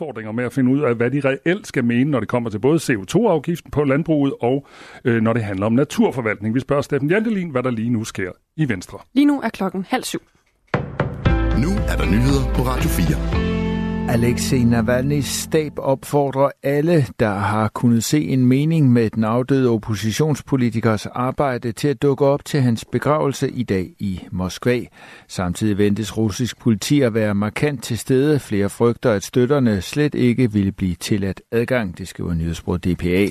udfordringer med at finde ud af, hvad de reelt skal mene, når det kommer til både CO2-afgiften på landbruget og øh, når det handler om naturforvaltning. Vi spørger Steffen Jantelin, hvad der lige nu sker i Venstre. Lige nu er klokken halv syv. Nu er der nyheder på Radio 4. Alexei Navalny's stab opfordrer alle, der har kunnet se en mening med den afdøde oppositionspolitikers arbejde til at dukke op til hans begravelse i dag i Moskva. Samtidig ventes russisk politi at være markant til stede. Flere frygter, at støtterne slet ikke ville blive tilladt adgang, det skriver nyhedsbruget DPA.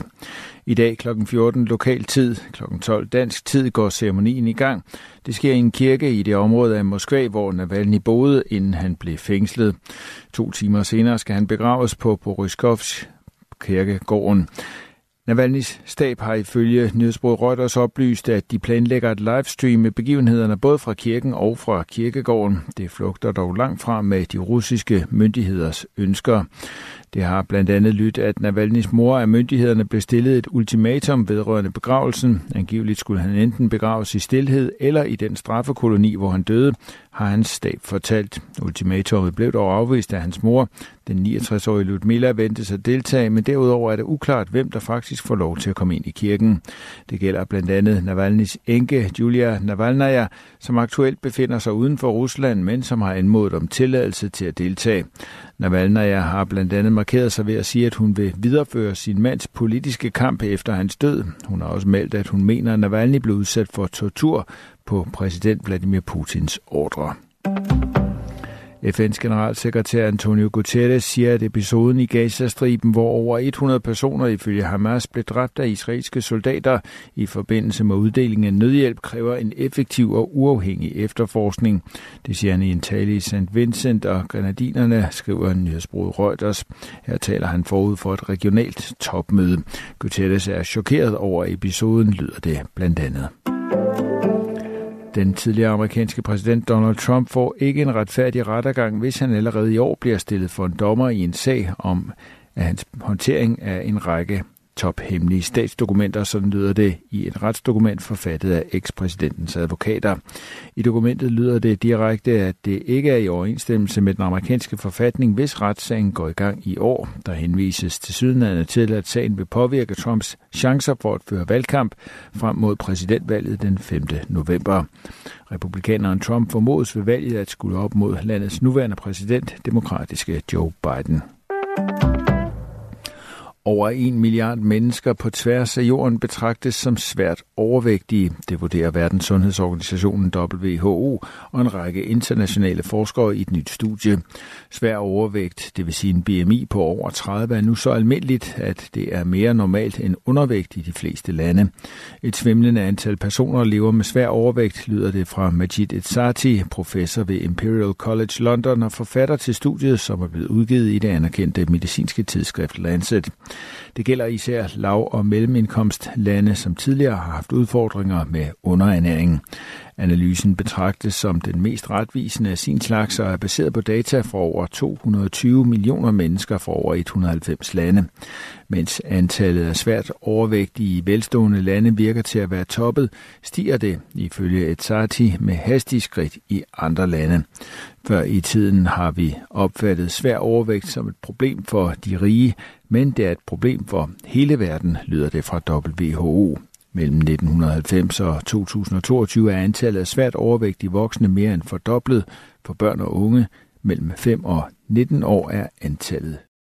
I dag kl. 14 lokal tid, kl. 12 dansk tid går ceremonien i gang. Det sker i en kirke i det område af Moskva, hvor Navalny boede, inden han blev fængslet. To timer senere skal han begraves på Boriskovs kirkegården. Navalny's stab har ifølge nyhedsbruget Reuters oplyst, at de planlægger at livestreame begivenhederne både fra kirken og fra kirkegården. Det flugter dog langt fra med de russiske myndigheders ønsker. Det har blandt andet lyttet, at Navalny's mor af myndighederne blev stillet et ultimatum vedrørende begravelsen. Angiveligt skulle han enten begraves i stillhed eller i den straffekoloni, hvor han døde, har hans stab fortalt. Ultimatummet blev dog afvist af hans mor. Den 69-årige Ludmilla ventes at deltage, men derudover er det uklart, hvem der faktisk får lov til at komme ind i kirken. Det gælder blandt andet Navalny's enke, Julia Navalnaya, som aktuelt befinder sig uden for Rusland, men som har anmodet om tilladelse til at deltage. Navalnaya har blandt andet markeret sig ved at sige, at hun vil videreføre sin mands politiske kamp efter hans død. Hun har også meldt, at hun mener, at Navalny blev udsat for tortur på præsident Vladimir Putins ordre. FN's generalsekretær Antonio Guterres siger, at episoden i Gazastriben, hvor over 100 personer ifølge Hamas blev dræbt af israelske soldater i forbindelse med uddelingen af nødhjælp, kræver en effektiv og uafhængig efterforskning. Det siger han i en tale i St. Vincent og Grenadinerne, skriver nyhedsbruget Reuters. Her taler han forud for et regionalt topmøde. Guterres er chokeret over episoden, lyder det blandt andet. Den tidligere amerikanske præsident Donald Trump får ikke en retfærdig rettergang, hvis han allerede i år bliver stillet for en dommer i en sag om at hans håndtering af en række tophemmelige statsdokumenter, sådan lyder det i et retsdokument forfattet af ekspræsidentens advokater. I dokumentet lyder det direkte, at det ikke er i overensstemmelse med den amerikanske forfatning, hvis retssagen går i gang i år. Der henvises til sydenlandet til, at sagen vil påvirke Trumps chancer for at føre valgkamp frem mod præsidentvalget den 5. november. Republikaneren Trump formodes ved valget at skulle op mod landets nuværende præsident, demokratiske Joe Biden. Over en milliard mennesker på tværs af jorden betragtes som svært overvægtige. Det vurderer Verdenssundhedsorganisationen WHO og en række internationale forskere i et nyt studie. Svær overvægt, det vil sige en BMI på over 30, er nu så almindeligt, at det er mere normalt end undervægt i de fleste lande. Et svimlende antal personer lever med svær overvægt, lyder det fra Majid Etsati, professor ved Imperial College London og forfatter til studiet, som er blevet udgivet i det anerkendte medicinske tidsskrift Lancet. Det gælder især lav- og mellemindkomstlande, som tidligere har haft udfordringer med underernæring. Analysen betragtes som den mest retvisende af sin slags og er baseret på data fra over 220 millioner mennesker fra over 190 lande. Mens antallet af svært overvægtige i velstående lande virker til at være toppet, stiger det ifølge Etsati med hastig skridt i andre lande. Før i tiden har vi opfattet svær overvægt som et problem for de rige, men det er et problem for hele verden, lyder det fra WHO. Mellem 1990 og 2022 er antallet af svært overvægtige voksne mere end fordoblet. For børn og unge mellem 5 og 19 år er antallet